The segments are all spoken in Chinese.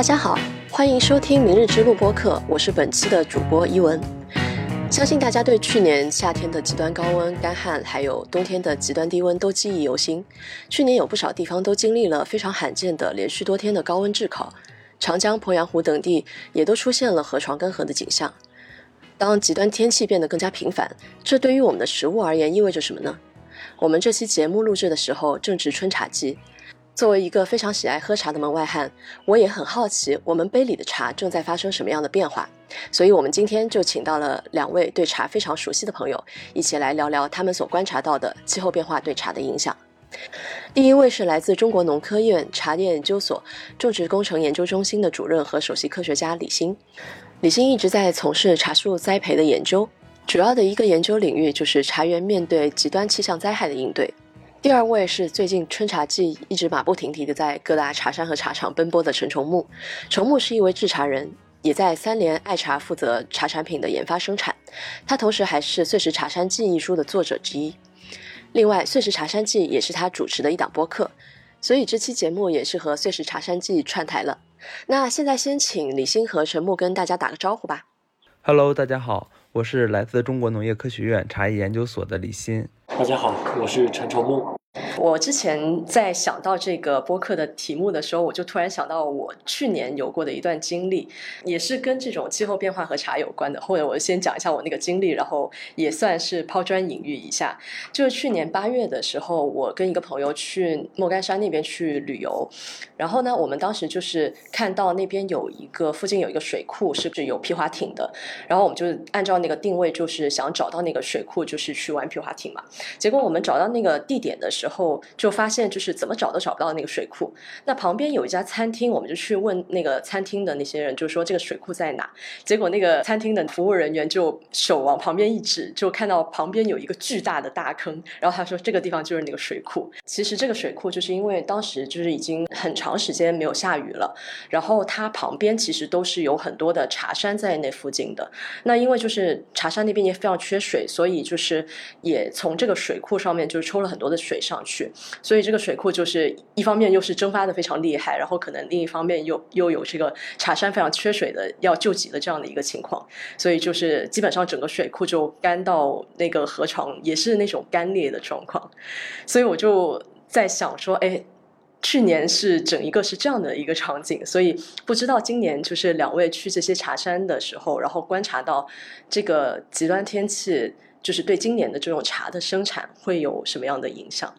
大家好，欢迎收听《明日之路》播客，我是本期的主播伊文。相信大家对去年夏天的极端高温、干旱，还有冬天的极端低温都记忆犹新。去年有不少地方都经历了非常罕见的连续多天的高温炙烤，长江、鄱阳湖等地也都出现了河床干涸的景象。当极端天气变得更加频繁，这对于我们的食物而言意味着什么呢？我们这期节目录制的时候正值春茶季。作为一个非常喜爱喝茶的门外汉，我也很好奇我们杯里的茶正在发生什么样的变化。所以，我们今天就请到了两位对茶非常熟悉的朋友，一起来聊聊他们所观察到的气候变化对茶的影响。第一位是来自中国农科院茶叶研究所种植工程研究中心的主任和首席科学家李欣。李欣一直在从事茶树栽培的研究，主要的一个研究领域就是茶园面对极端气象灾害的应对。第二位是最近春茶季一直马不停蹄的在各大茶山和茶厂奔波的陈崇木。崇木是一位制茶人，也在三联爱茶负责茶产品的研发生产。他同时还是《碎石茶山记》一书的作者之一。另外，《碎石茶山记》也是他主持的一档播客，所以这期节目也是和《碎石茶山记》串台了。那现在先请李欣和陈木跟大家打个招呼吧。Hello，大家好，我是来自中国农业科学院茶叶研究所的李欣。大家好，我是陈朝木。我之前在想到这个播客的题目的时候，我就突然想到我去年有过的一段经历，也是跟这种气候变化和茶有关的。或者我先讲一下我那个经历，然后也算是抛砖引玉一下。就是去年八月的时候，我跟一个朋友去莫干山那边去旅游，然后呢，我们当时就是看到那边有一个附近有一个水库，是不是有皮划艇的？然后我们就按照那个定位，就是想找到那个水库，就是去玩皮划艇嘛。结果我们找到那个地点的时候，时候就发现就是怎么找都找不到那个水库。那旁边有一家餐厅，我们就去问那个餐厅的那些人，就说这个水库在哪？结果那个餐厅的服务人员就手往旁边一指，就看到旁边有一个巨大的大坑，然后他说这个地方就是那个水库。其实这个水库就是因为当时就是已经很长时间没有下雨了，然后它旁边其实都是有很多的茶山在那附近的。那因为就是茶山那边也非常缺水，所以就是也从这个。水库上面就抽了很多的水上去，所以这个水库就是一方面又是蒸发的非常厉害，然后可能另一方面又又有这个茶山非常缺水的要救急的这样的一个情况，所以就是基本上整个水库就干到那个河床也是那种干裂的状况，所以我就在想说，哎，去年是整一个是这样的一个场景，所以不知道今年就是两位去这些茶山的时候，然后观察到这个极端天气。就是对今年的这种茶的生产会有什么样的影响？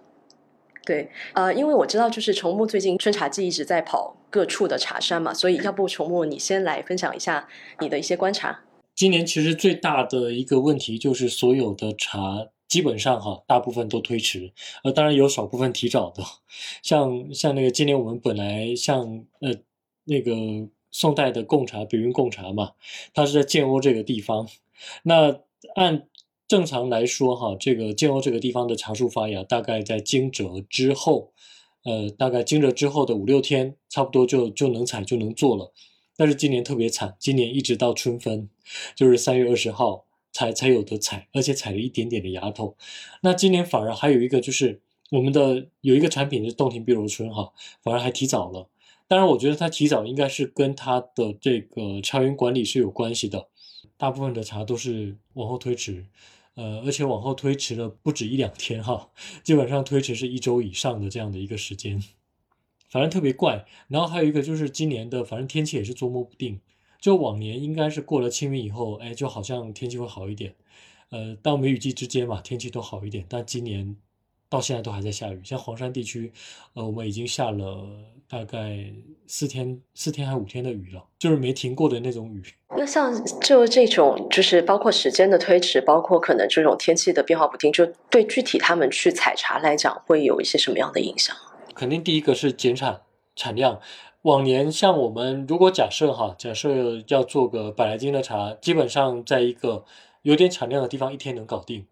对，呃，因为我知道，就是崇木最近春茶季一直在跑各处的茶山嘛，所以要不崇木你先来分享一下你的一些观察。今年其实最大的一个问题就是所有的茶基本上哈，大部分都推迟，呃，当然有少部分提早的，像像那个今年我们本来像呃那个宋代的贡茶，比云贡茶嘛，它是在建瓯这个地方，那按正常来说，哈，这个建瓯这个地方的茶树发芽，大概在惊蛰之后，呃，大概惊蛰之后的五六天，差不多就就能采就能做了。但是今年特别惨，今年一直到春分，就是三月二十号才才有的采，而且采了一点点的芽头。那今年反而还有一个，就是我们的有一个产品是洞庭碧螺春，哈，反而还提早了。当然，我觉得它提早应该是跟它的这个茶园管理是有关系的。大部分的茶都是往后推迟。呃，而且往后推迟了不止一两天哈，基本上推迟是一周以上的这样的一个时间，反正特别怪。然后还有一个就是今年的，反正天气也是捉摸不定。就往年应该是过了清明以后，哎，就好像天气会好一点。呃，到梅雨季之间嘛，天气都好一点。但今年到现在都还在下雨，像黄山地区，呃，我们已经下了大概四天、四天还五天的雨了，就是没停过的那种雨。那像就这种，就是包括时间的推迟，包括可能这种天气的变化不定，就对具体他们去采茶来讲，会有一些什么样的影响？肯定第一个是减产产量。往年像我们如果假设哈，假设要做个百来斤的茶，基本上在一个有点产量的地方，一天能搞定。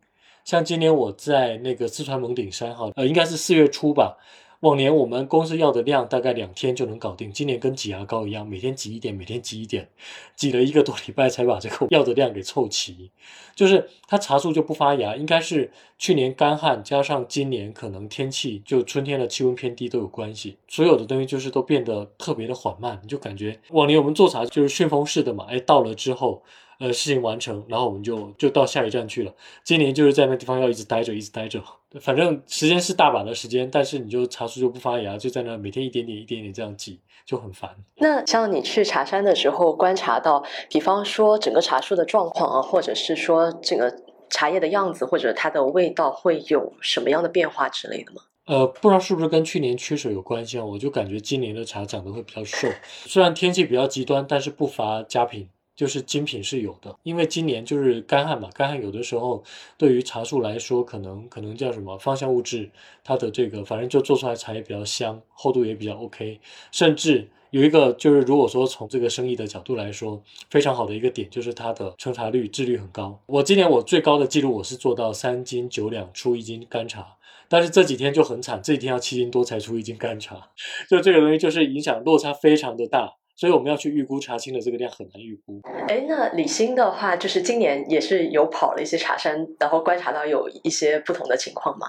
像今年我在那个四川蒙顶山哈，呃，应该是四月初吧，往年我们公司要的量大概两天就能搞定，今年跟挤牙膏一样，每天挤一点，每天挤一点，挤了一个多礼拜才把这个要的量给凑齐。就是它茶树就不发芽，应该是去年干旱加上今年可能天气就春天的气温偏低都有关系，所有的东西就是都变得特别的缓慢，你就感觉往年我们做茶就是旋风式的嘛，哎，到了之后。呃，事情完成，然后我们就就到下一站去了。今年就是在那地方要一直待着，一直待着。反正时间是大把的时间，但是你就茶树就不发芽，就在那每天一点点、一点点这样挤，就很烦。那像你去茶山的时候，观察到，比方说整个茶树的状况啊，或者是说这个茶叶的样子，或者它的味道会有什么样的变化之类的吗？呃，不知道是不是跟去年缺水有关系啊？我就感觉今年的茶长得会比较瘦，虽然天气比较极端，但是不乏佳品。就是精品是有的，因为今年就是干旱嘛，干旱有的时候对于茶树来说，可能可能叫什么芳香物质，它的这个反正就做出来茶叶比较香，厚度也比较 OK。甚至有一个就是，如果说从这个生意的角度来说，非常好的一个点就是它的成茶率、质率很高。我今年我最高的记录我是做到三斤九两出一斤干茶，但是这几天就很惨，这几天要七斤多才出一斤干茶，就这个东西就是影响落差非常的大。所以我们要去预估茶青的这个量很难预估。哎，那李欣的话，就是今年也是有跑了一些茶山，然后观察到有一些不同的情况吗？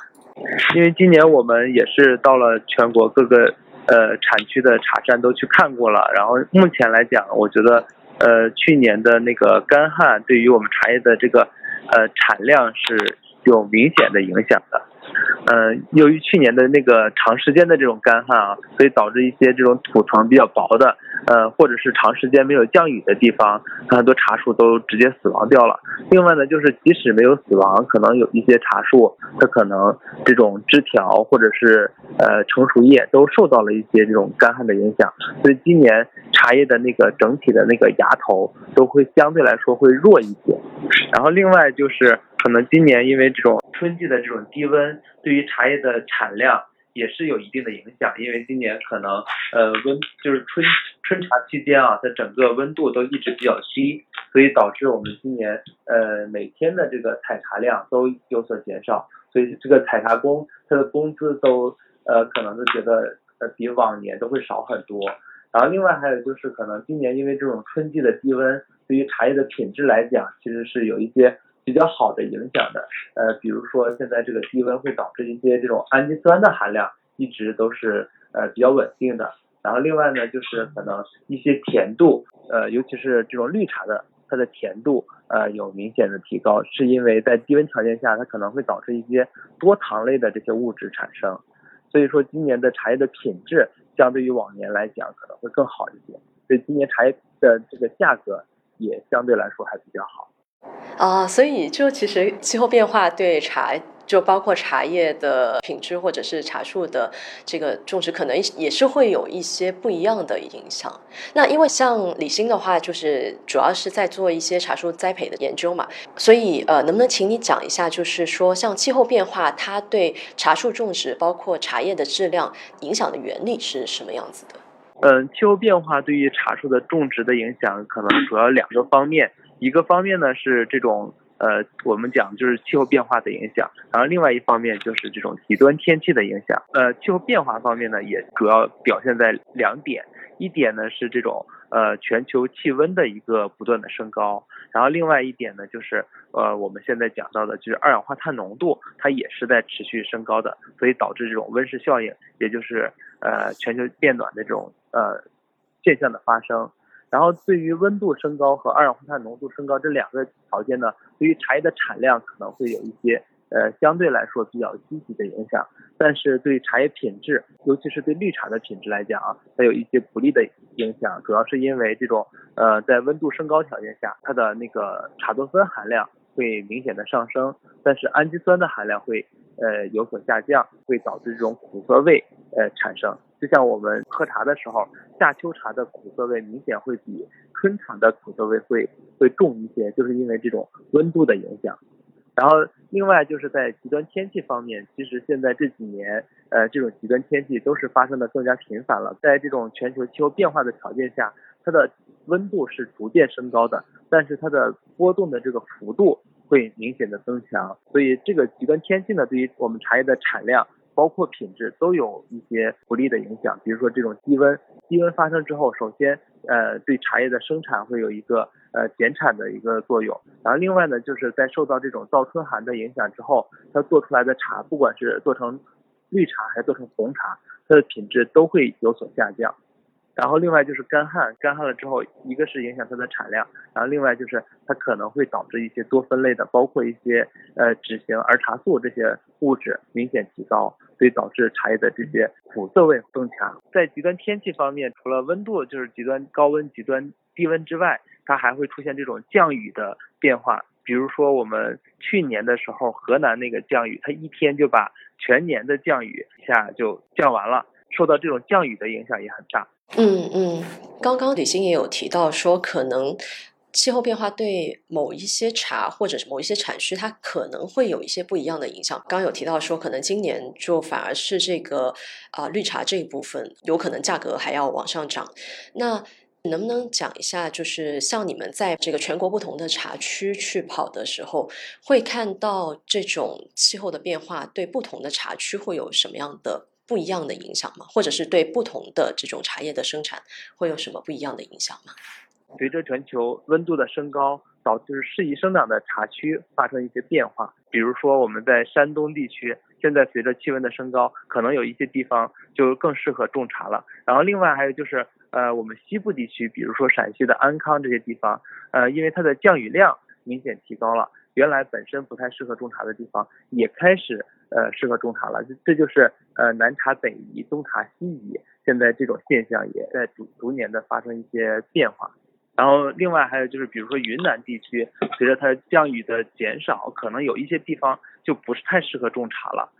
因为今年我们也是到了全国各个呃产区的茶山都去看过了，然后目前来讲，我觉得呃去年的那个干旱对于我们茶叶的这个呃产量是有明显的影响的。嗯，由于去年的那个长时间的这种干旱啊，所以导致一些这种土层比较薄的，呃，或者是长时间没有降雨的地方，很多茶树都直接死亡掉了。另外呢，就是即使没有死亡，可能有一些茶树，它可能这种枝条或者是呃成熟叶都受到了一些这种干旱的影响，所以今年茶叶的那个整体的那个芽头都会相对来说会弱一些。然后另外就是。可能今年因为这种春季的这种低温，对于茶叶的产量也是有一定的影响。因为今年可能呃温就是春春茶期间啊，它整个温度都一直比较低，所以导致我们今年呃每天的这个采茶量都有所减少。所以这个采茶工他的工资都呃可能都觉得呃比往年都会少很多。然后另外还有就是可能今年因为这种春季的低温，对于茶叶的品质来讲，其实是有一些。比较好的影响的，呃，比如说现在这个低温会导致一些这种氨基酸的含量一直都是呃比较稳定的。然后另外呢，就是可能一些甜度，呃，尤其是这种绿茶的，它的甜度呃有明显的提高，是因为在低温条件下，它可能会导致一些多糖类的这些物质产生。所以说今年的茶叶的品质相对于往年来讲可能会更好一些，所以今年茶叶的这个价格也相对来说还比较好。啊，所以就其实气候变化对茶，就包括茶叶的品质或者是茶树的这个种植，可能也是会有一些不一样的影响。那因为像李欣的话，就是主要是在做一些茶树栽培的研究嘛，所以呃，能不能请你讲一下，就是说像气候变化它对茶树种植，包括茶叶的质量影响的原理是什么样子的？嗯，气候变化对于茶树的种植的影响，可能主要两个方面。一个方面呢是这种呃，我们讲就是气候变化的影响，然后另外一方面就是这种极端天气的影响。呃，气候变化方面呢，也主要表现在两点，一点呢是这种呃全球气温的一个不断的升高，然后另外一点呢就是呃我们现在讲到的就是二氧化碳浓度，它也是在持续升高的，所以导致这种温室效应，也就是呃全球变暖的这种呃现象的发生。然后，对于温度升高和二氧化碳浓度升高这两个条件呢，对于茶叶的产量可能会有一些呃相对来说比较积极的影响，但是对茶叶品质，尤其是对绿茶的品质来讲啊，它有一些不利的影响，主要是因为这种呃在温度升高条件下，它的那个茶多酚含量会明显的上升，但是氨基酸的含量会呃有所下降，会导致这种苦涩味呃产生。就像我们喝茶的时候，夏秋茶的苦涩味明显会比春茶的苦涩味会会重一些，就是因为这种温度的影响。然后另外就是在极端天气方面，其实现在这几年，呃，这种极端天气都是发生的更加频繁了。在这种全球气候变化的条件下，它的温度是逐渐升高的，但是它的波动的这个幅度会明显的增强。所以这个极端天气呢，对于我们茶叶的产量。包括品质都有一些不利的影响。比如说这种低温，低温发生之后，首先呃对茶叶的生产会有一个呃减产的一个作用，然后另外呢就是在受到这种倒春寒的影响之后，它做出来的茶，不管是做成绿茶还是做成红茶，它的品质都会有所下降。然后另外就是干旱，干旱了之后，一个是影响它的产量，然后另外就是它可能会导致一些多酚类的，包括一些呃脂型儿茶素这些物质明显提高，所以导致茶叶的这些苦涩味更强。在极端天气方面，除了温度就是极端高温、极端低温之外，它还会出现这种降雨的变化。比如说我们去年的时候，河南那个降雨，它一天就把全年的降雨一下就降完了，受到这种降雨的影响也很大。嗯嗯，刚刚李欣也有提到说，可能气候变化对某一些茶或者是某一些产区，它可能会有一些不一样的影响。刚有提到说，可能今年就反而是这个啊绿茶这一部分，有可能价格还要往上涨。那能不能讲一下，就是像你们在这个全国不同的茶区去跑的时候，会看到这种气候的变化对不同的茶区会有什么样的？不一样的影响吗？或者是对不同的这种茶叶的生产会有什么不一样的影响吗？随着全球温度的升高，导致适宜生长的茶区发生一些变化。比如说我们在山东地区，现在随着气温的升高，可能有一些地方就更适合种茶了。然后另外还有就是，呃，我们西部地区，比如说陕西的安康这些地方，呃，因为它的降雨量明显提高了，原来本身不太适合种茶的地方也开始。呃，适合种茶了，这这就是呃南茶北移，东茶西移，现在这种现象也在逐逐年的发生一些变化。然后另外还有就是，比如说云南地区，随着它降雨的减少，可能有一些地方就不是太适合种茶了。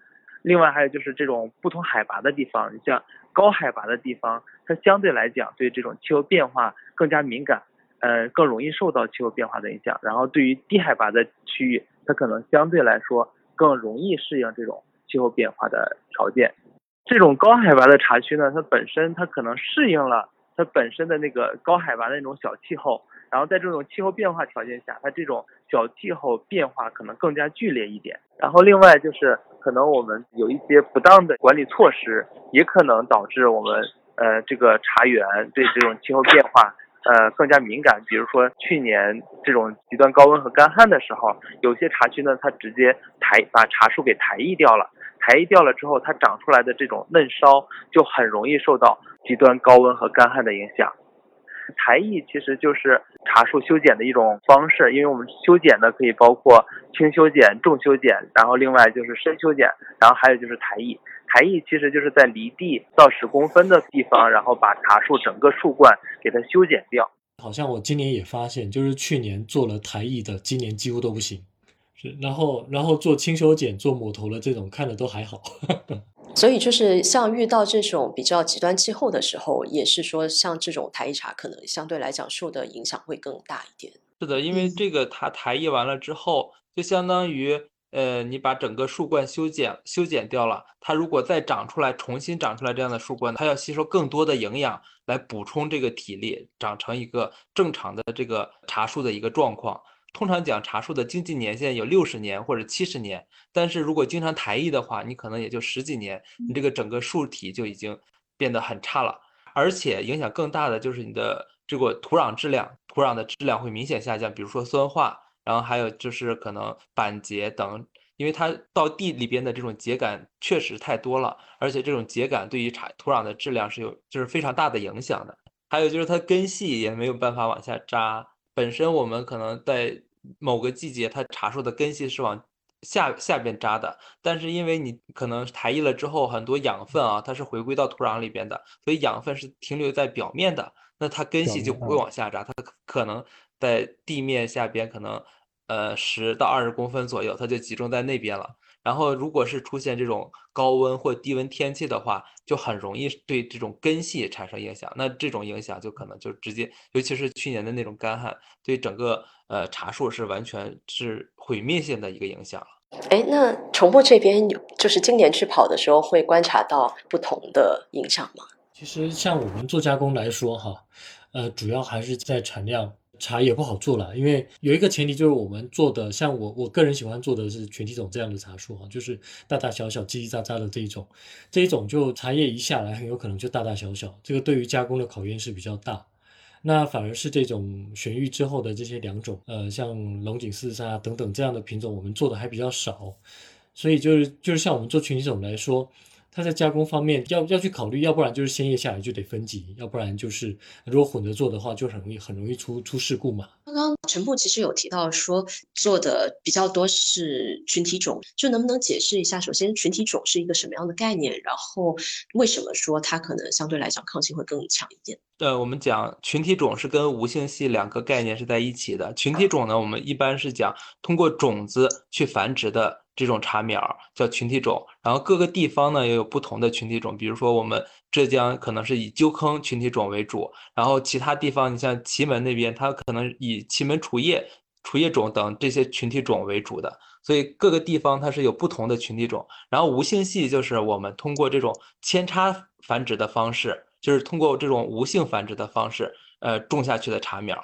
另外还有就是这种不同海拔的地方，你像高海拔的地方，它相对来讲对这种气候变化更加敏感，呃，更容易受到气候变化的影响。然后对于低海拔的区域，它可能相对来说。更容易适应这种气候变化的条件。这种高海拔的茶区呢，它本身它可能适应了它本身的那个高海拔的那种小气候，然后在这种气候变化条件下，它这种小气候变化可能更加剧烈一点。然后另外就是可能我们有一些不当的管理措施，也可能导致我们呃这个茶园对这种气候变化。呃，更加敏感。比如说去年这种极端高温和干旱的时候，有些茶区呢，它直接抬把茶树给抬移掉了。抬移掉了之后，它长出来的这种嫩梢就很容易受到极端高温和干旱的影响。抬移其实就是茶树修剪的一种方式，因为我们修剪呢可以包括轻修剪、重修剪，然后另外就是深修剪，然后还有就是抬移。抬艺其实就是在离地到十公分的地方，然后把茶树整个树冠给它修剪掉。好像我今年也发现，就是去年做了台艺的，今年几乎都不行。是，然后然后做轻修剪、做抹头的这种，看着都还好。所以就是像遇到这种比较极端气候的时候，也是说像这种台艺茶，可能相对来讲受的影响会更大一点。是的，因为这个它台艺完了之后，就相当于。呃，你把整个树冠修剪修剪掉了，它如果再长出来，重新长出来这样的树冠，它要吸收更多的营养来补充这个体力，长成一个正常的这个茶树的一个状况。通常讲茶树的经济年限有六十年或者七十年，但是如果经常抬艺的话，你可能也就十几年，你这个整个树体就已经变得很差了，而且影响更大的就是你的这个土壤质量，土壤的质量会明显下降，比如说酸化。然后还有就是可能板结等，因为它到地里边的这种秸秆确实太多了，而且这种秸秆对于茶土壤的质量是有就是非常大的影响的。还有就是它根系也没有办法往下扎，本身我们可能在某个季节，它茶树的根系是往下下边扎的，但是因为你可能抬移了之后，很多养分啊，它是回归到土壤里边的，所以养分是停留在表面的，那它根系就不会往下扎，它可能。在地面下边可能，呃，十到二十公分左右，它就集中在那边了。然后，如果是出现这种高温或低温天气的话，就很容易对这种根系产生影响。那这种影响就可能就直接，尤其是去年的那种干旱，对整个呃茶树是完全是毁灭性的一个影响了。哎，那重播这边有，就是今年去跑的时候会观察到不同的影响吗？其实像我们做加工来说，哈。呃，主要还是在产量茶也不好做了，因为有一个前提就是我们做的，像我我个人喜欢做的是全体种这样的茶树啊，就是大大小小、叽叽喳喳的这一种，这一种就茶叶一下来很有可能就大大小小，这个对于加工的考验是比较大。那反而是这种选育之后的这些两种，呃，像龙井四沙等等这样的品种，我们做的还比较少，所以就是就是像我们做全体种来说。它在加工方面要要去考虑，要不然就是鲜叶下来就得分级，要不然就是如果混着做的话，就很容易很容易出出事故嘛。刚刚陈部其实有提到说做的比较多是群体种，就能不能解释一下？首先，群体种是一个什么样的概念？然后为什么说它可能相对来讲抗性会更强一点？呃，我们讲群体种是跟无性系两个概念是在一起的。群体种呢，我们一般是讲通过种子去繁殖的。这种茶苗叫群体种，然后各个地方呢也有不同的群体种，比如说我们浙江可能是以鸠坑群体种为主，然后其他地方你像祁门那边，它可能以祁门除叶、除叶种等这些群体种为主的，所以各个地方它是有不同的群体种。然后无性系就是我们通过这种扦插繁殖的方式，就是通过这种无性繁殖的方式，呃，种下去的茶苗。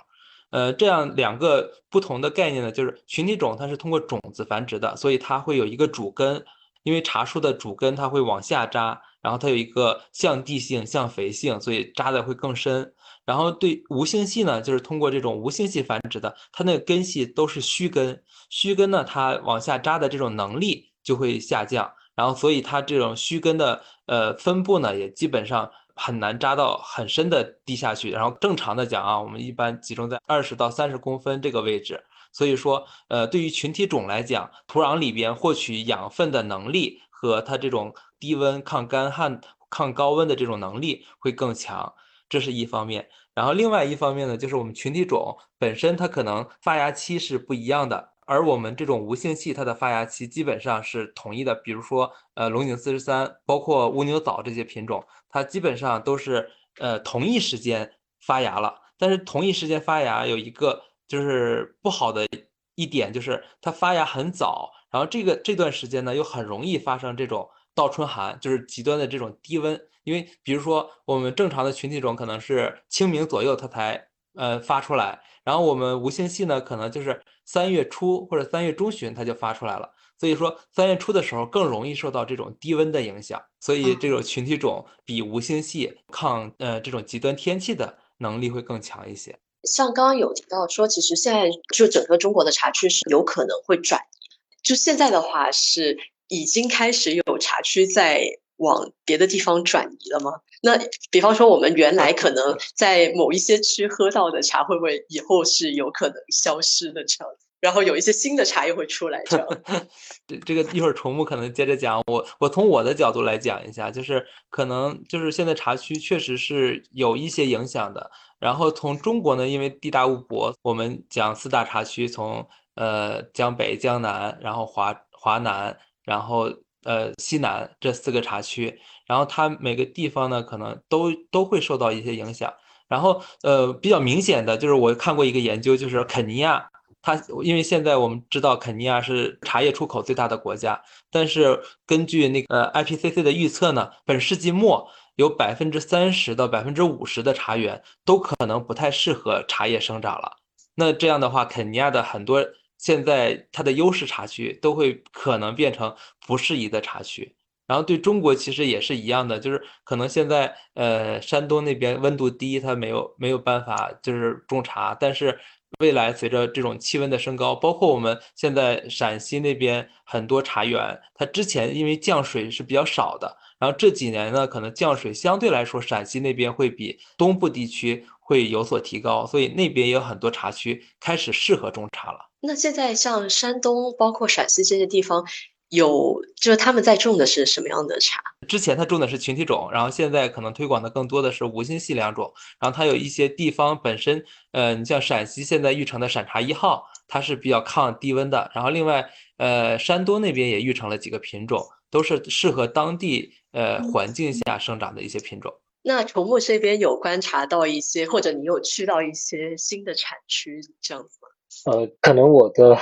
呃，这样两个不同的概念呢，就是群体种它是通过种子繁殖的，所以它会有一个主根，因为茶树的主根它会往下扎，然后它有一个向地性、向肥性，所以扎的会更深。然后对无性系呢，就是通过这种无性系繁殖的，它那个根系都是须根，须根呢它往下扎的这种能力就会下降，然后所以它这种须根的呃分布呢也基本上。很难扎到很深的地下去，然后正常的讲啊，我们一般集中在二十到三十公分这个位置。所以说，呃，对于群体种来讲，土壤里边获取养分的能力和它这种低温抗干旱、抗高温的这种能力会更强，这是一方面。然后另外一方面呢，就是我们群体种本身它可能发芽期是不一样的。而我们这种无性系，它的发芽期基本上是统一的。比如说，呃，龙井四十三，包括乌牛早这些品种，它基本上都是呃同一时间发芽了。但是同一时间发芽有一个就是不好的一点，就是它发芽很早，然后这个这段时间呢又很容易发生这种倒春寒，就是极端的这种低温。因为比如说我们正常的群体种可能是清明左右它才呃发出来，然后我们无性系呢可能就是。三月初或者三月中旬，它就发出来了。所以说，三月初的时候更容易受到这种低温的影响，所以这种群体种比无性系抗呃这种极端天气的能力会更强一些。像刚刚有提到说，其实现在就整个中国的茶区是有可能会转移，就现在的话是已经开始有茶区在往别的地方转移了吗？那比方说，我们原来可能在某一些区喝到的茶，会不会以后是有可能消失的这样子？然后有一些新的茶又会出来这样。这这个一会儿重木可能接着讲。我我从我的角度来讲一下，就是可能就是现在茶区确实是有一些影响的。然后从中国呢，因为地大物博，我们讲四大茶区，从呃江北、江南，然后华华南，然后呃西南这四个茶区。然后它每个地方呢，可能都都会受到一些影响。然后，呃，比较明显的就是我看过一个研究，就是肯尼亚，它因为现在我们知道肯尼亚是茶叶出口最大的国家，但是根据那个 IPCC 的预测呢，本世纪末有百分之三十到百分之五十的茶园都可能不太适合茶叶生长了。那这样的话，肯尼亚的很多现在它的优势茶区都会可能变成不适宜的茶区。然后对中国其实也是一样的，就是可能现在呃山东那边温度低，它没有没有办法就是种茶，但是未来随着这种气温的升高，包括我们现在陕西那边很多茶园，它之前因为降水是比较少的，然后这几年呢，可能降水相对来说陕西那边会比东部地区会有所提高，所以那边也有很多茶区开始适合种茶了。那现在像山东包括陕西这些地方。有，就是他们在种的是什么样的茶？之前他种的是群体种，然后现在可能推广的更多的是无心系两种。然后它有一些地方本身，呃，你像陕西现在育成的陕茶一号，它是比较抗低温的。然后另外，呃，山东那边也育成了几个品种，都是适合当地呃环境下生长的一些品种。那崇木这边有观察到一些，或者你有去到一些新的产区这样子吗？呃，可能我的。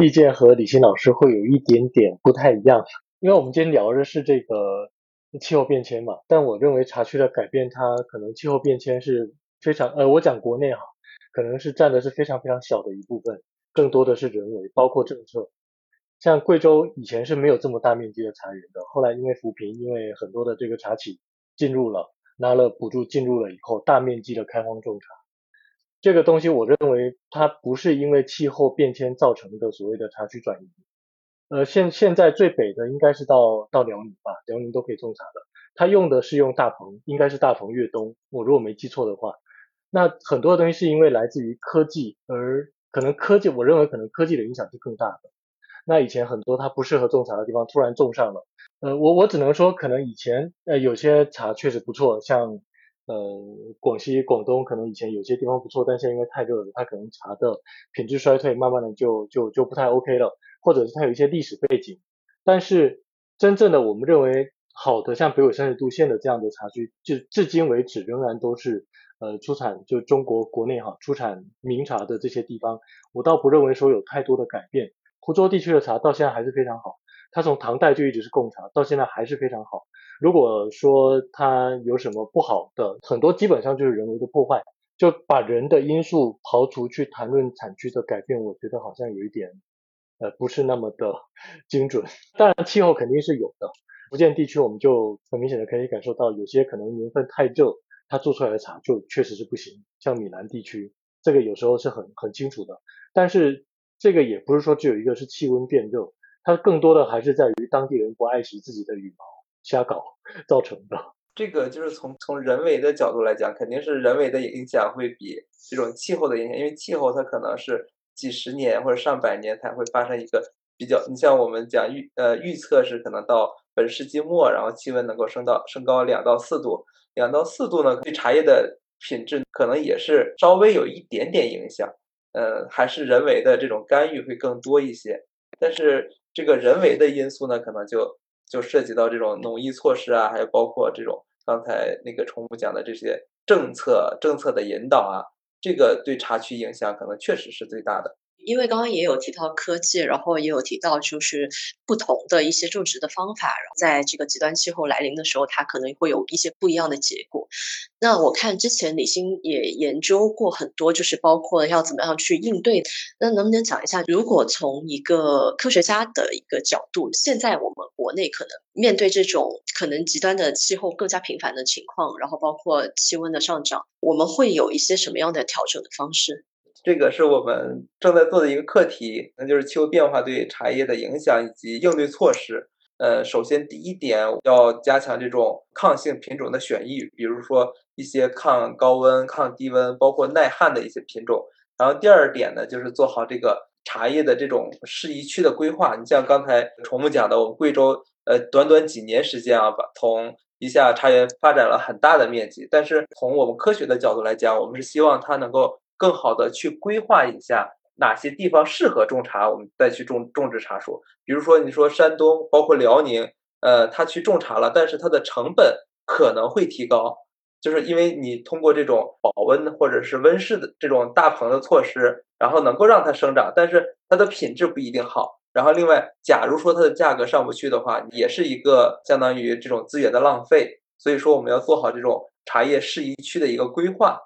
意见和李欣老师会有一点点不太一样，因为我们今天聊的是这个气候变迁嘛。但我认为茶区的改变，它可能气候变迁是非常呃，我讲国内哈，可能是占的是非常非常小的一部分，更多的是人为，包括政策。像贵州以前是没有这么大面积的茶园的，后来因为扶贫，因为很多的这个茶企进入了，拿了补助进入了以后，大面积的开荒种茶。这个东西我认为它不是因为气候变迁造成的所谓的茶区转移。呃，现现在最北的应该是到到辽宁吧，辽宁都可以种茶的。它用的是用大棚，应该是大棚越冬，我如果没记错的话。那很多的东西是因为来自于科技，而可能科技，我认为可能科技的影响是更大的。那以前很多它不适合种茶的地方突然种上了，呃，我我只能说可能以前呃有些茶确实不错，像呃广西、广东可能以前有些地方不错，但现在因为太热了，它可能茶的品质衰退，慢慢的就就就不太 OK 了，或者是它有一些历史背景。但是真正的我们认为好的像北纬三十度线的这样的茶区，就至今为止仍然都是。呃，出产就中国国内哈，出产名茶的这些地方，我倒不认为说有太多的改变。湖州地区的茶到现在还是非常好，它从唐代就一直是贡茶，到现在还是非常好。如果说它有什么不好的，很多基本上就是人为的破坏，就把人的因素刨除去谈论产区的改变，我觉得好像有一点呃不是那么的 精准。当然气候肯定是有的，福建地区我们就很明显的可以感受到，有些可能年份太热。它做出来的茶就确实是不行，像闽南地区，这个有时候是很很清楚的。但是这个也不是说只有一个是气温变热，它更多的还是在于当地人不爱惜自己的羽毛，瞎搞造成的。这个就是从从人为的角度来讲，肯定是人为的影响会比这种气候的影响，因为气候它可能是几十年或者上百年才会发生一个比较。你像我们讲预呃预测是可能到本世纪末，然后气温能够升到升高两到四度。两到四度呢，对茶叶的品质可能也是稍微有一点点影响，呃，还是人为的这种干预会更多一些。但是这个人为的因素呢，可能就就涉及到这种农业措施啊，还有包括这种刚才那个重复讲的这些政策政策的引导啊，这个对茶区影响可能确实是最大的。因为刚刚也有提到科技，然后也有提到就是不同的一些种植的方法，然后在这个极端气候来临的时候，它可能会有一些不一样的结果。那我看之前李欣也研究过很多，就是包括要怎么样去应对。那能不能讲一下，如果从一个科学家的一个角度，现在我们国内可能面对这种可能极端的气候更加频繁的情况，然后包括气温的上涨，我们会有一些什么样的调整的方式？这个是我们正在做的一个课题，那就是气候变化对茶叶的影响以及应对措施。呃，首先第一点要加强这种抗性品种的选育，比如说一些抗高温、抗低温、包括耐旱的一些品种。然后第二点呢，就是做好这个茶叶的这种适宜区的规划。你像刚才重复讲的，我们贵州呃，短短几年时间啊，把从一下茶园发展了很大的面积。但是从我们科学的角度来讲，我们是希望它能够。更好的去规划一下哪些地方适合种茶，我们再去种种植茶树。比如说，你说山东，包括辽宁，呃，他去种茶了，但是它的成本可能会提高，就是因为你通过这种保温或者是温室的这种大棚的措施，然后能够让它生长，但是它的品质不一定好。然后另外，假如说它的价格上不去的话，也是一个相当于这种资源的浪费。所以说，我们要做好这种茶叶适宜区的一个规划。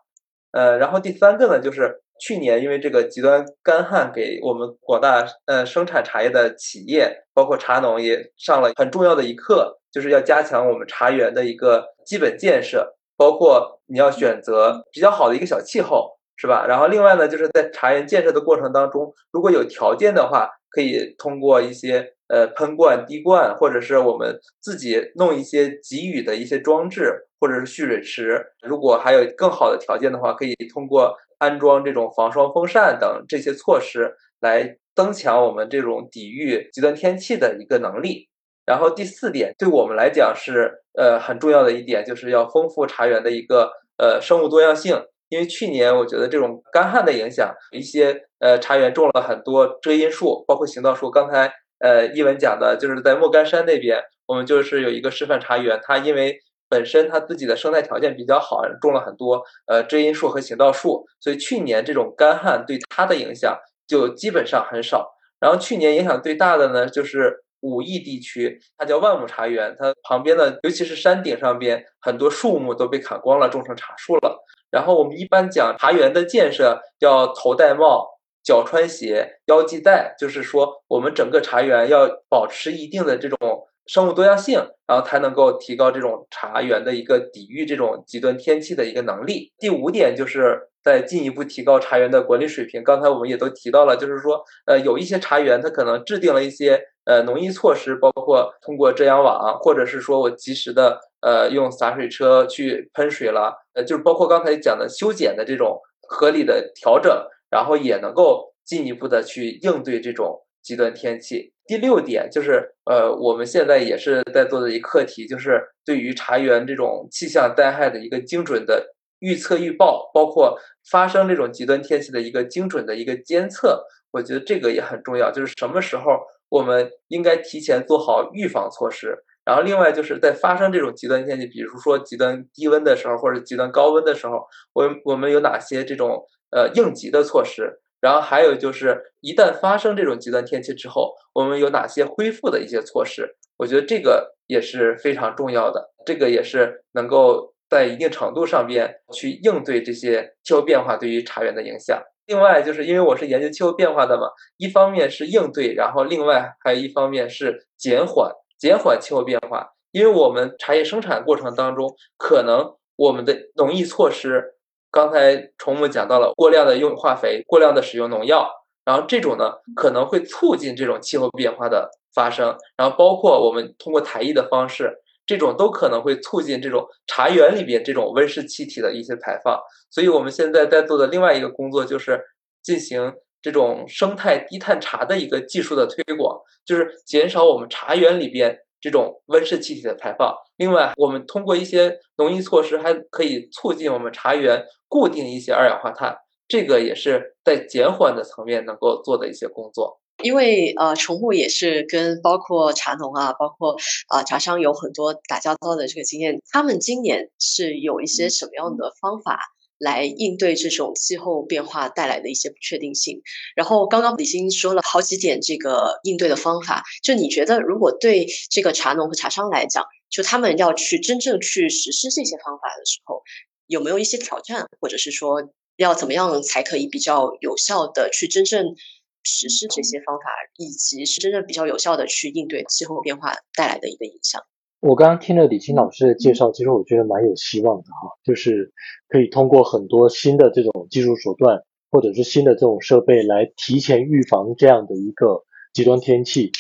呃，然后第三个呢，就是去年因为这个极端干旱，给我们广大呃生产茶叶的企业，包括茶农也上了很重要的一课，就是要加强我们茶园的一个基本建设，包括你要选择比较好的一个小气候，是吧？然后另外呢，就是在茶园建设的过程当中，如果有条件的话，可以通过一些呃喷灌、滴灌，或者是我们自己弄一些给予的一些装置。或者是蓄水池，如果还有更好的条件的话，可以通过安装这种防霜风扇等这些措施来增强我们这种抵御极端天气的一个能力。然后第四点，对我们来讲是呃很重要的一点，就是要丰富茶园的一个呃生物多样性。因为去年我觉得这种干旱的影响，一些呃茶园种了很多遮阴树，包括行道树。刚才呃一文讲的就是在莫干山那边，我们就是有一个示范茶园，它因为本身它自己的生态条件比较好，种了很多呃遮阴树和行道树，所以去年这种干旱对它的影响就基本上很少。然后去年影响最大的呢，就是武义地区，它叫万亩茶园，它旁边的尤其是山顶上边很多树木都被砍光了，种成茶树了。然后我们一般讲茶园的建设要头戴帽、脚穿鞋、腰系带，就是说我们整个茶园要保持一定的这种生物多样性，然后才能够提高这种茶园的一个抵御这种极端天气的一个能力。第五点就是在进一步提高茶园的管理水平。刚才我们也都提到了，就是说，呃，有一些茶园它可能制定了一些呃农业措施，包括通过遮阳网，或者是说我及时的呃用洒水车去喷水了，呃，就是包括刚才讲的修剪的这种合理的调整，然后也能够进一步的去应对这种极端天气。第六点就是，呃，我们现在也是在做的一课题，就是对于茶园这种气象灾害的一个精准的预测预报，包括发生这种极端天气的一个精准的一个监测，我觉得这个也很重要。就是什么时候我们应该提前做好预防措施，然后另外就是在发生这种极端天气，比如说极端低温的时候，或者极端高温的时候，我我们有哪些这种呃应急的措施？然后还有就是，一旦发生这种极端天气之后，我们有哪些恢复的一些措施？我觉得这个也是非常重要的，这个也是能够在一定程度上边去应对这些气候变化对于茶园的影响。另外，就是因为我是研究气候变化的嘛，一方面是应对，然后另外还有一方面是减缓，减缓气候变化。因为我们茶叶生产过程当中，可能我们的农业措施。刚才虫木讲到了过量的用化肥，过量的使用农药，然后这种呢可能会促进这种气候变化的发生，然后包括我们通过台艺的方式，这种都可能会促进这种茶园里边这种温室气体的一些排放。所以我们现在在做的另外一个工作就是进行这种生态低碳茶的一个技术的推广，就是减少我们茶园里边。这种温室气体的排放，另外，我们通过一些农业措施，还可以促进我们茶园固定一些二氧化碳，这个也是在减缓的层面能够做的一些工作。因为呃，虫木也是跟包括茶农啊，包括啊茶商有很多打交道的这个经验，他们今年是有一些什么样的方法？来应对这种气候变化带来的一些不确定性。然后刚刚李欣说了好几点这个应对的方法，就你觉得如果对这个茶农和茶商来讲，就他们要去真正去实施这些方法的时候，有没有一些挑战，或者是说要怎么样才可以比较有效的去真正实施这些方法，以及是真正比较有效的去应对气候变化带来的一个影响？我刚刚听了李青老师的介绍，其实我觉得蛮有希望的哈，就是可以通过很多新的这种技术手段，或者是新的这种设备来提前预防这样的一个极端天气。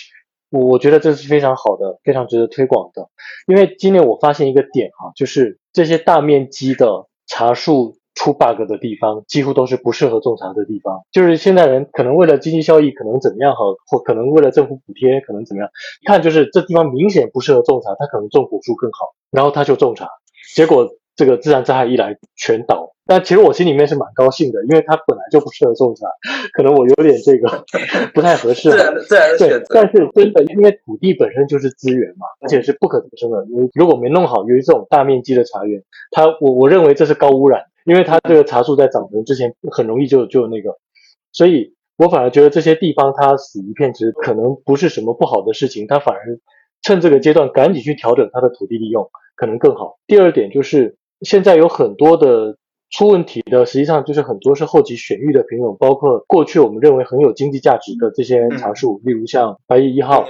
我我觉得这是非常好的，非常值得推广的。因为今年我发现一个点哈，就是这些大面积的茶树。出 bug 的地方几乎都是不适合种茶的地方，就是现在人可能为了经济效益，可能怎么样好，或可能为了政府补贴，可能怎么样，一看就是这地方明显不适合种茶，他可能种果树更好，然后他就种茶，结果这个自然灾害一来全倒。但其实我心里面是蛮高兴的，因为它本来就不适合种茶，可能我有点这个 不太合适。自然自然选择。但是真的，因为土地本身就是资源嘛，而且是不可再生的。你如果没弄好，由于这种大面积的茶园，它我我认为这是高污染。因为它这个茶树在长成之前很容易就就那个，所以我反而觉得这些地方它死一片，其实可能不是什么不好的事情，它反而趁这个阶段赶紧去调整它的土地利用，可能更好。第二点就是现在有很多的出问题的，实际上就是很多是后期选育的品种，包括过去我们认为很有经济价值的这些茶树，例如像白叶一号、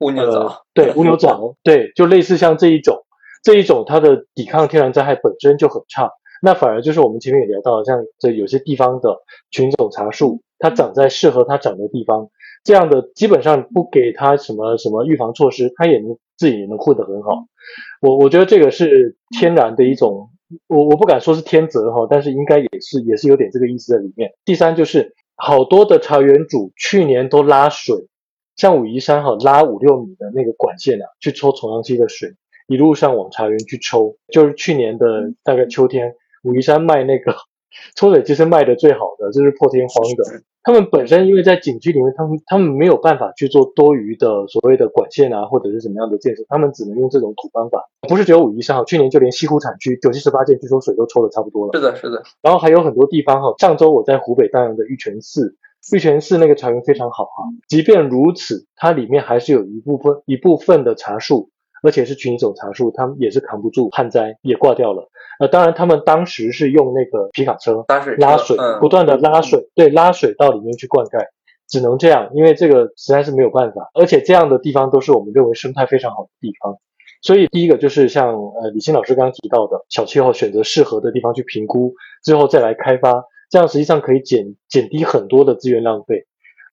乌牛枣，对乌牛枣，对，就类似像这一种，这一种它的抵抗天然灾害本身就很差。那反而就是我们前面也聊到，像这有些地方的群种茶树，它长在适合它长的地方，这样的基本上不给它什么什么预防措施，它也能自己也能混得很好。我我觉得这个是天然的一种，我我不敢说是天择哈，但是应该也是也是有点这个意思在里面。第三就是好多的茶园主去年都拉水，像武夷山哈拉五六米的那个管线啊，去抽重阳期的水，一路上往茶园去抽，就是去年的大概秋天。武夷山卖那个 抽水机是卖的最好的，就是破天荒的。他们本身因为在景区里面，他们他们没有办法去做多余的所谓的管线啊，或者是什么样的建设，他们只能用这种土方法。不是只有武夷山哈，去年就连西湖产区九七十八件，据说水都抽的差不多了。是的，是的。然后还有很多地方哈，上周我在湖北大阳的玉泉寺，玉泉寺那个茶园非常好哈。即便如此，它里面还是有一部分一部分的茶树，而且是群种茶树，他们也是扛不住旱灾，也挂掉了。呃，当然他们当时是用那个皮卡车拉水拉水，嗯不断的拉水，对，拉水到里面去灌溉，只能这样，因为这个实在是没有办法。而且这样的地方都是我们认为生态非常好的地方。所以第一个就是像呃李欣老师刚刚提到的，小气候选择适合的地方去评估，之后再来开发，这样实际上可以减减低很多的资源浪费。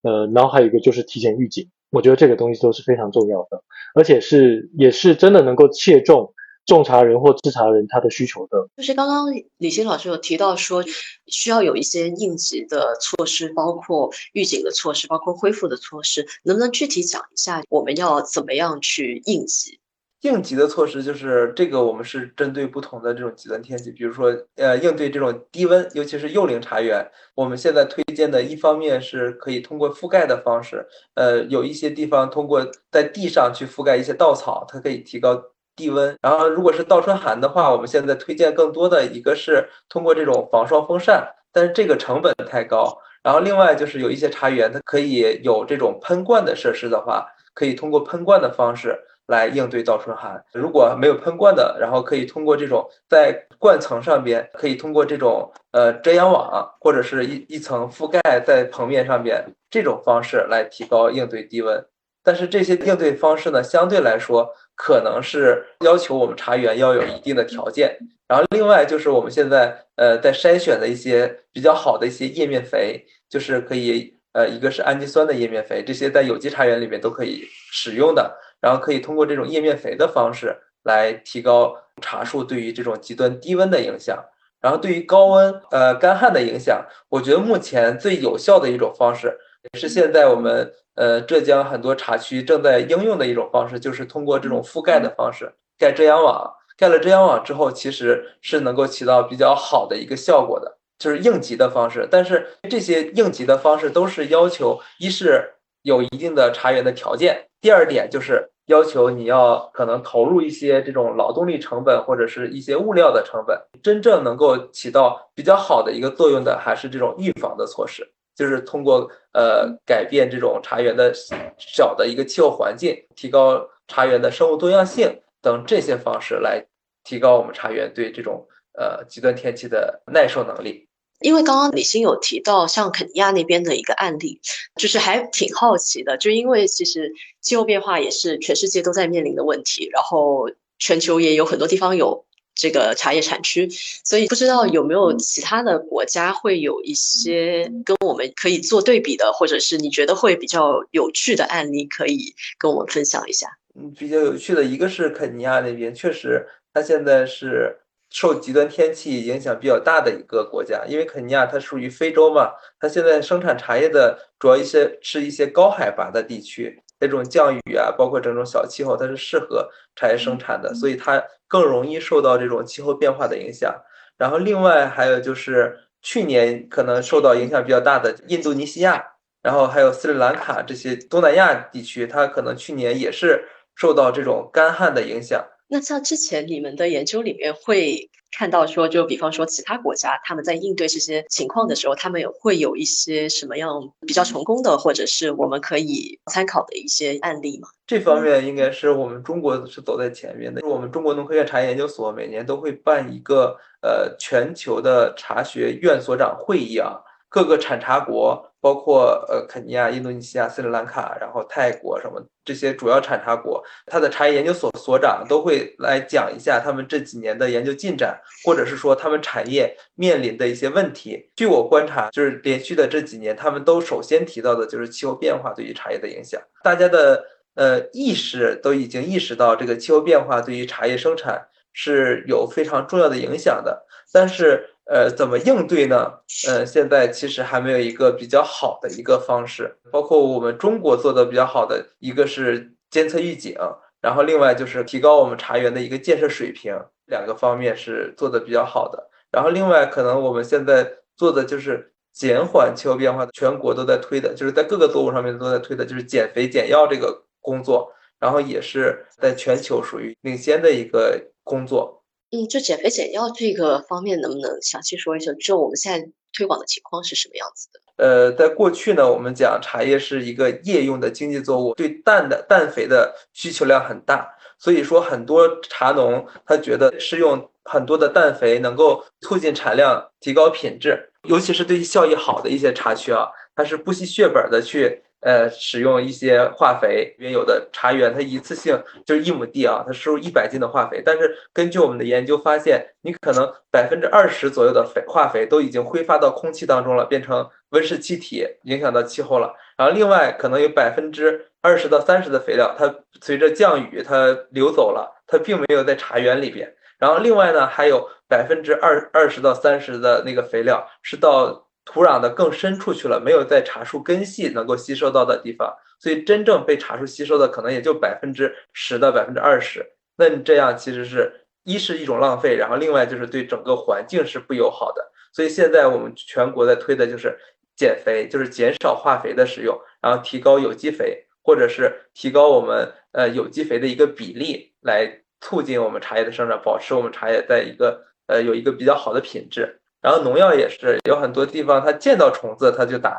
呃，然后还有一个就是提前预警，我觉得这个东西都是非常重要的，而且是也是真的能够切中种茶人或制茶人他的需求的。就是刚刚李欣老师有提到说，需要有一些应急的措施，包括预警的措施，包括恢复的措施，能不能具体讲一下我们要怎么样去应急？应急的措施就是这个，我们是针对不同的这种极端天气，比如说，呃，应对这种低温，尤其是幼龄茶园，我们现在推荐的一方面是可以通过覆盖的方式，呃，有一些地方通过在地上去覆盖一些稻草，它可以提高地温。然后，如果是倒春寒的话，我们现在推荐更多的一个是通过这种防霜风扇，但是这个成本太高。然后，另外就是有一些茶园，它可以有这种喷灌的设施的话，可以通过喷灌的方式。来应对倒春寒。如果没有喷灌的，然后可以通过这种在灌层上边，可以通过这种呃遮阳网或者是一一层覆盖在棚面上边这种方式来提高应对低温。但是这些应对方式呢，相对来说可能是要求我们茶园要有一定的条件。然后另外就是我们现在呃在筛选的一些比较好的一些叶面肥，就是可以呃一个是氨基酸的叶面肥，这些在有机茶园里面都可以使用的。然后可以通过这种叶面肥的方式来提高茶树对于这种极端低温的影响。然后对于高温呃干旱的影响，我觉得目前最有效的一种方式，也是现在我们呃浙江很多茶区正在应用的一种方式，就是通过这种覆盖的方式，盖遮阳网。盖了遮阳网之后，其实是能够起到比较好的一个效果的，就是应急的方式。但是这些应急的方式都是要求，一是有一定的茶园的条件，第二点就是。要求你要可能投入一些这种劳动力成本或者是一些物料的成本，真正能够起到比较好的一个作用的，还是这种预防的措施，就是通过呃改变这种茶园的小的一个气候环境，提高茶园的生物多样性等这些方式来提高我们茶园对这种呃极端天气的耐受能力。因为刚刚李欣有提到像肯尼亚那边的一个案例，就是还挺好奇的，就因为其实气候变化也是全世界都在面临的问题，然后全球也有很多地方有这个茶叶产区，所以不知道有没有其他的国家会有一些跟我们可以做对比的，或者是你觉得会比较有趣的案例，可以跟我们分享一下。嗯，比较有趣的一个是肯尼亚那边，确实它现在是。受极端天气影响比较大的一个国家，因为肯尼亚它属于非洲嘛，它现在生产茶叶的主要一些是一些高海拔的地区，那种降雨啊，包括这种小气候，它是适合茶叶生产的，所以它更容易受到这种气候变化的影响。然后另外还有就是去年可能受到影响比较大的印度尼西亚，然后还有斯里兰卡这些东南亚地区，它可能去年也是受到这种干旱的影响。那像之前你们的研究里面会看到说，就比方说其他国家他们在应对这些情况的时候，他们有会有一些什么样比较成功的，或者是我们可以参考的一些案例吗？这方面应该是我们中国是走在前面的。我们中国农科院茶研究所每年都会办一个呃全球的茶学院所长会议啊，各个产茶国。包括呃肯尼亚、印度尼西亚、斯里兰卡，然后泰国什么这些主要产茶国，它的茶叶研究所所长都会来讲一下他们这几年的研究进展，或者是说他们产业面临的一些问题。据我观察，就是连续的这几年，他们都首先提到的就是气候变化对于茶叶的影响。大家的呃意识都已经意识到这个气候变化对于茶叶生产是有非常重要的影响的，但是。呃，怎么应对呢？呃，现在其实还没有一个比较好的一个方式。包括我们中国做的比较好的一个是监测预警，然后另外就是提高我们茶园的一个建设水平，两个方面是做的比较好的。然后另外可能我们现在做的就是减缓气候变化，全国都在推的，就是在各个作物上面都在推的，就是减肥减药这个工作，然后也是在全球属于领先的一个工作。嗯，就减肥减药这个方面，能不能详细说一下？就我们现在推广的情况是什么样子的？呃，在过去呢，我们讲茶叶是一个夜用的经济作物，对氮的氮肥的需求量很大，所以说很多茶农他觉得是用很多的氮肥能够促进产量、提高品质，尤其是对效益好的一些茶区啊，它是不惜血本的去。呃，使用一些化肥，因为有的茶园它一次性就是一亩地啊，它收入一百斤的化肥，但是根据我们的研究发现，你可能百分之二十左右的肥化肥都已经挥发到空气当中了，变成温室气体，影响到气候了。然后另外可能有百分之二十到三十的肥料，它随着降雨它流走了，它并没有在茶园里边。然后另外呢，还有百分之二二十到三十的那个肥料是到。土壤的更深处去了，没有在茶树根系能够吸收到的地方，所以真正被茶树吸收的可能也就百分之十到百分之二十。那你这样其实是一是一种浪费，然后另外就是对整个环境是不友好的。所以现在我们全国在推的就是减肥，就是减少化肥的使用，然后提高有机肥，或者是提高我们呃有机肥的一个比例，来促进我们茶叶的生长，保持我们茶叶在一个呃有一个比较好的品质。然后农药也是有很多地方，它见到虫子它就打，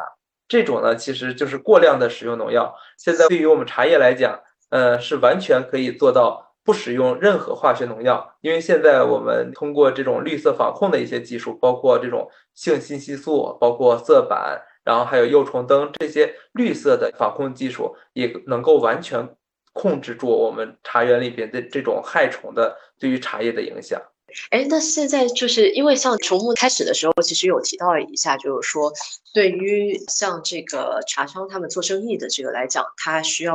这种呢其实就是过量的使用农药。现在对于我们茶叶来讲，呃，是完全可以做到不使用任何化学农药，因为现在我们通过这种绿色防控的一些技术，包括这种性信息素，包括色板，然后还有幼虫灯这些绿色的防控技术，也能够完全控制住我们茶园里边的这种害虫的对于茶叶的影响。哎，那现在就是因为像重木开始的时候，其实有提到一下，就是说对于像这个茶商他们做生意的这个来讲，他需要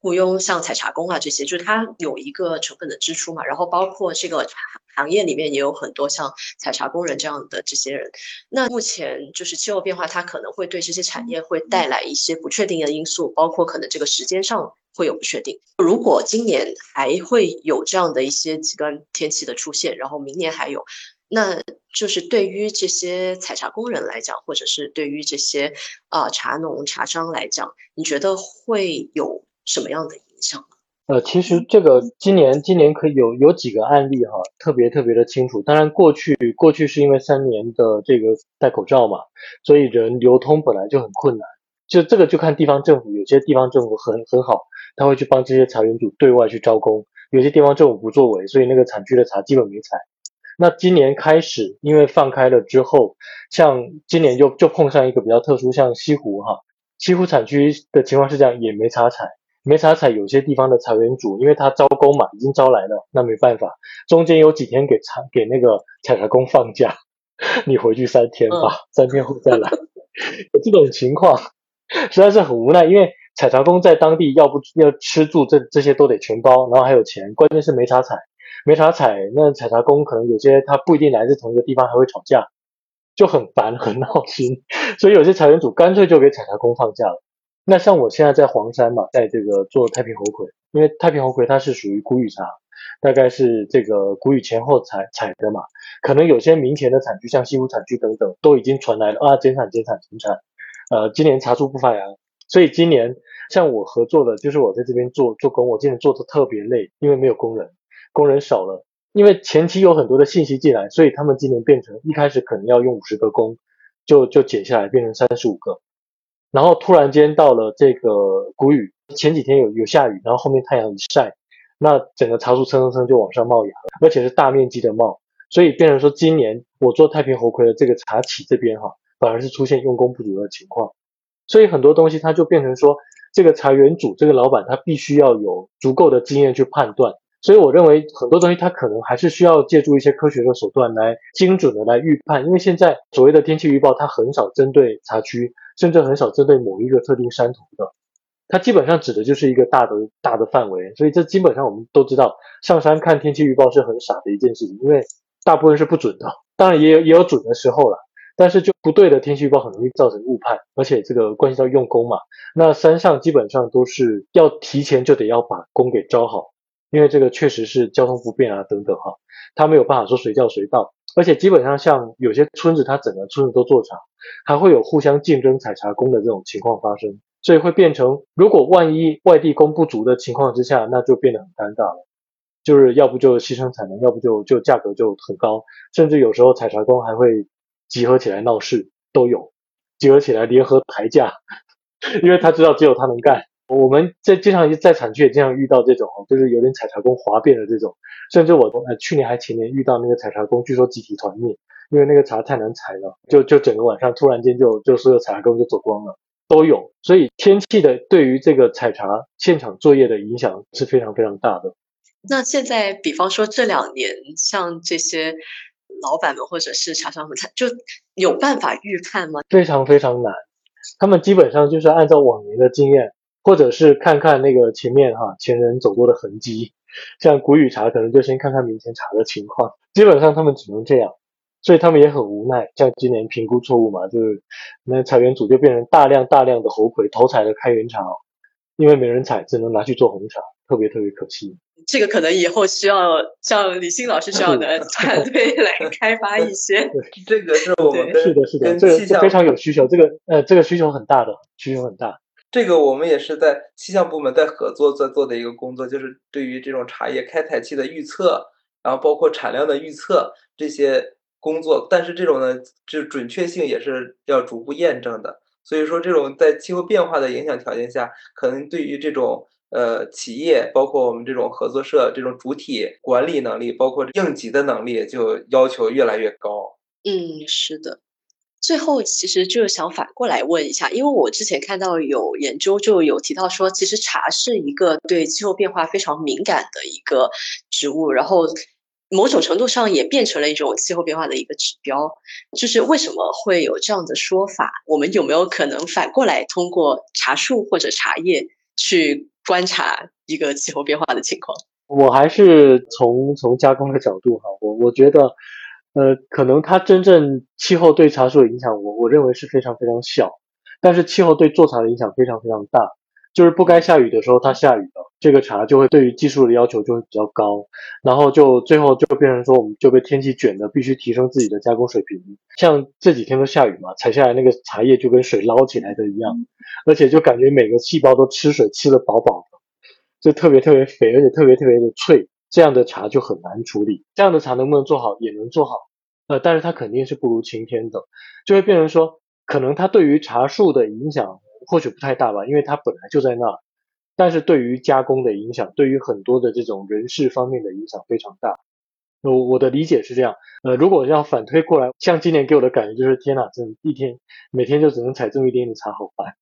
雇佣像采茶工啊这些，就是他有一个成本的支出嘛。然后包括这个行业里面也有很多像采茶工人这样的这些人。那目前就是气候变化，它可能会对这些产业会带来一些不确定的因素，包括可能这个时间上。会有不确定。如果今年还会有这样的一些极端天气的出现，然后明年还有，那就是对于这些采茶工人来讲，或者是对于这些啊茶农、茶商来讲，你觉得会有什么样的影响？呃，其实这个今年今年可以有有几个案例哈，特别特别的清楚。当然，过去过去是因为三年的这个戴口罩嘛，所以人流通本来就很困难。就这个就看地方政府，有些地方政府很很好。他会去帮这些茶园主对外去招工，有些地方政府不作为，所以那个产区的茶基本没采。那今年开始，因为放开了之后，像今年就就碰上一个比较特殊，像西湖哈，西湖产区的情况是这样，也没茶采，没茶采，有些地方的茶园主，因为他招工嘛，已经招来了，那没办法，中间有几天给茶给那个采茶工放假，你回去三天吧，三天后再来，有这种情况，实在是很无奈，因为。采茶工在当地要不要吃住这这些都得全包，然后还有钱，关键是没茶采，没茶采，那采茶工可能有些他不一定来自同一个地方，还会吵架，就很烦很闹心，所以有些茶园主干脆就给采茶工放假了。那像我现在在黄山嘛，在这个做太平猴魁，因为太平猴魁它是属于谷雨茶，大概是这个谷雨前后采采的嘛，可能有些明前的产区，像西湖产区等等，都已经传来了啊减产减产减产，呃今年茶树不发芽。所以今年像我合作的，就是我在这边做做工，我今年做的特别累，因为没有工人，工人少了。因为前期有很多的信息进来，所以他们今年变成一开始可能要用五十个工，就就减下来变成三十五个。然后突然间到了这个谷雨，前几天有有下雨，然后后面太阳一晒，那整个茶树蹭蹭蹭就往上冒芽，而且是大面积的冒。所以变成说今年我做太平猴魁的这个茶企这边哈，反而是出现用工不足的情况。所以很多东西它就变成说，这个茶园主这个老板他必须要有足够的经验去判断。所以我认为很多东西他可能还是需要借助一些科学的手段来精准的来预判。因为现在所谓的天气预报，它很少针对茶区，甚至很少针对某一个特定山头的，它基本上指的就是一个大的大的范围。所以这基本上我们都知道，上山看天气预报是很傻的一件事情，因为大部分是不准的。当然也有也有准的时候了。但是就不对的天气预报很容易造成误判，而且这个关系到用工嘛。那山上基本上都是要提前就得要把工给招好，因为这个确实是交通不便啊等等哈，他没有办法说随叫随到。而且基本上像有些村子，它整个村子都做茶，还会有互相竞争采茶工的这种情况发生，所以会变成如果万一外地工不足的情况之下，那就变得很尴尬了，就是要不就牺牲产能，要不就就价格就很高，甚至有时候采茶工还会。集合起来闹事都有，集合起来联合抬价，因为他知道只有他能干。我们在经常在产区也经常遇到这种，就是有点采茶工哗变的这种，甚至我呃去年还前年遇到那个采茶工，据说集体团灭，因为那个茶太难采了，就就整个晚上突然间就就所有采茶工就走光了，都有。所以天气的对于这个采茶现场作业的影响是非常非常大的。那现在，比方说这两年，像这些老板们或者是茶商们，他就有办法预判吗？非常非常难，他们基本上就是按照往年的经验。或者是看看那个前面哈前人走过的痕迹，像谷雨茶可能就先看看明前茶的情况，基本上他们只能这样，所以他们也很无奈。像今年评估错误嘛，就是那采园组就变成大量大量的猴魁头采的开元茶，因为没人采，只能拿去做红茶，特别特别可惜。这个可能以后需要像李欣老师这样的 团队来开发一些。这个是我们是的是的，这个非常有需求，这个呃这个需求很大的，需求很大。这个我们也是在气象部门在合作在做的一个工作，就是对于这种茶叶开采期的预测，然后包括产量的预测这些工作，但是这种呢，就准确性也是要逐步验证的。所以说，这种在气候变化的影响条件下，可能对于这种呃企业，包括我们这种合作社这种主体管理能力，包括应急的能力，就要求越来越高。嗯，是的。最后，其实就想反过来问一下，因为我之前看到有研究就有提到说，其实茶是一个对气候变化非常敏感的一个植物，然后某种程度上也变成了一种气候变化的一个指标。就是为什么会有这样的说法？我们有没有可能反过来通过茶树或者茶叶去观察一个气候变化的情况？我还是从从加工的角度哈，我我觉得。呃，可能它真正气候对茶树的影响，我我认为是非常非常小，但是气候对做茶的影响非常非常大。就是不该下雨的时候它下雨了，这个茶就会对于技术的要求就会比较高，然后就最后就变成说我们就被天气卷的，必须提升自己的加工水平。像这几天都下雨嘛，采下来那个茶叶就跟水捞起来的一样，而且就感觉每个细胞都吃水吃的饱饱的，就特别特别肥，而且特别特别的脆。这样的茶就很难处理，这样的茶能不能做好也能做好，呃，但是它肯定是不如晴天的，就会变成说，可能它对于茶树的影响或许不太大吧，因为它本来就在那，但是对于加工的影响，对于很多的这种人事方面的影响非常大。我我的理解是这样，呃，如果要反推过来，像今年给我的感觉就是，天哪，这一天每天就只能采这么一点点茶，好烦。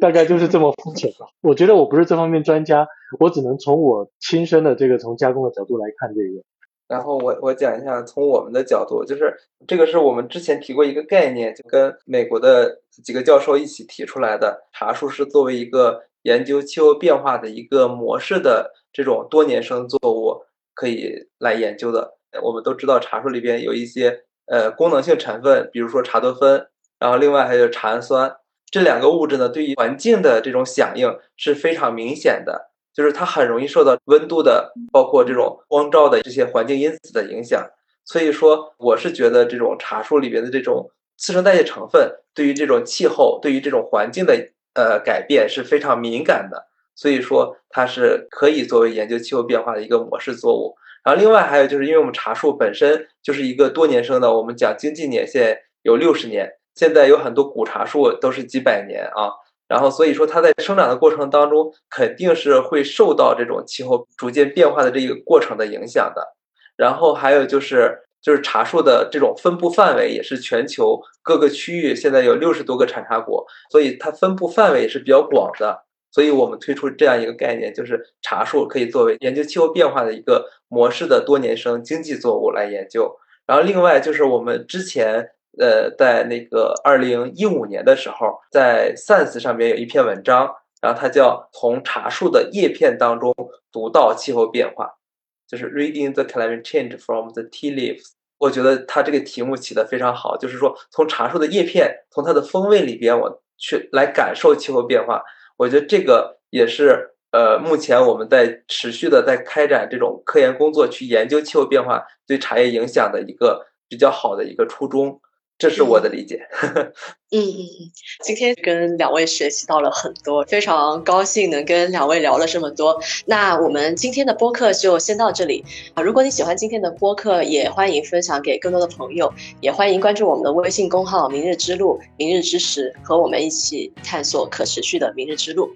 大概就是这么肤浅吧。我觉得我不是这方面专家，我只能从我亲身的这个从加工的角度来看这个。然后我我讲一下从我们的角度，就是这个是我们之前提过一个概念，就跟美国的几个教授一起提出来的。茶树是作为一个研究气候变化的一个模式的这种多年生作物可以来研究的。我们都知道茶树里边有一些呃功能性成分，比如说茶多酚，然后另外还有茶氨酸。这两个物质呢，对于环境的这种响应是非常明显的，就是它很容易受到温度的，包括这种光照的这些环境因子的影响。所以说，我是觉得这种茶树里边的这种次生代谢成分，对于这种气候、对于这种环境的呃改变是非常敏感的。所以说，它是可以作为研究气候变化的一个模式作物。然后，另外还有就是，因为我们茶树本身就是一个多年生的，我们讲经济年限有六十年。现在有很多古茶树都是几百年啊，然后所以说它在生长的过程当中肯定是会受到这种气候逐渐变化的这个过程的影响的。然后还有就是就是茶树的这种分布范围也是全球各个区域现在有六十多个产茶国，所以它分布范围也是比较广的。所以我们推出这样一个概念，就是茶树可以作为研究气候变化的一个模式的多年生经济作物来研究。然后另外就是我们之前。呃，在那个二零一五年的时候，在 Science 上面有一篇文章，然后它叫《从茶树的叶片当中读到气候变化》，就是 Reading the Climate Change from the Tea Leaves。我觉得它这个题目起的非常好，就是说从茶树的叶片，从它的风味里边，我去来感受气候变化。我觉得这个也是呃，目前我们在持续的在开展这种科研工作，去研究气候变化对茶叶影响的一个比较好的一个初衷。这是我的理解。嗯嗯嗯，今天跟两位学习到了很多，非常高兴能跟两位聊了这么多。那我们今天的播客就先到这里啊！如果你喜欢今天的播客，也欢迎分享给更多的朋友，也欢迎关注我们的微信公号“明日之路”、“明日之时”，和我们一起探索可持续的明日之路。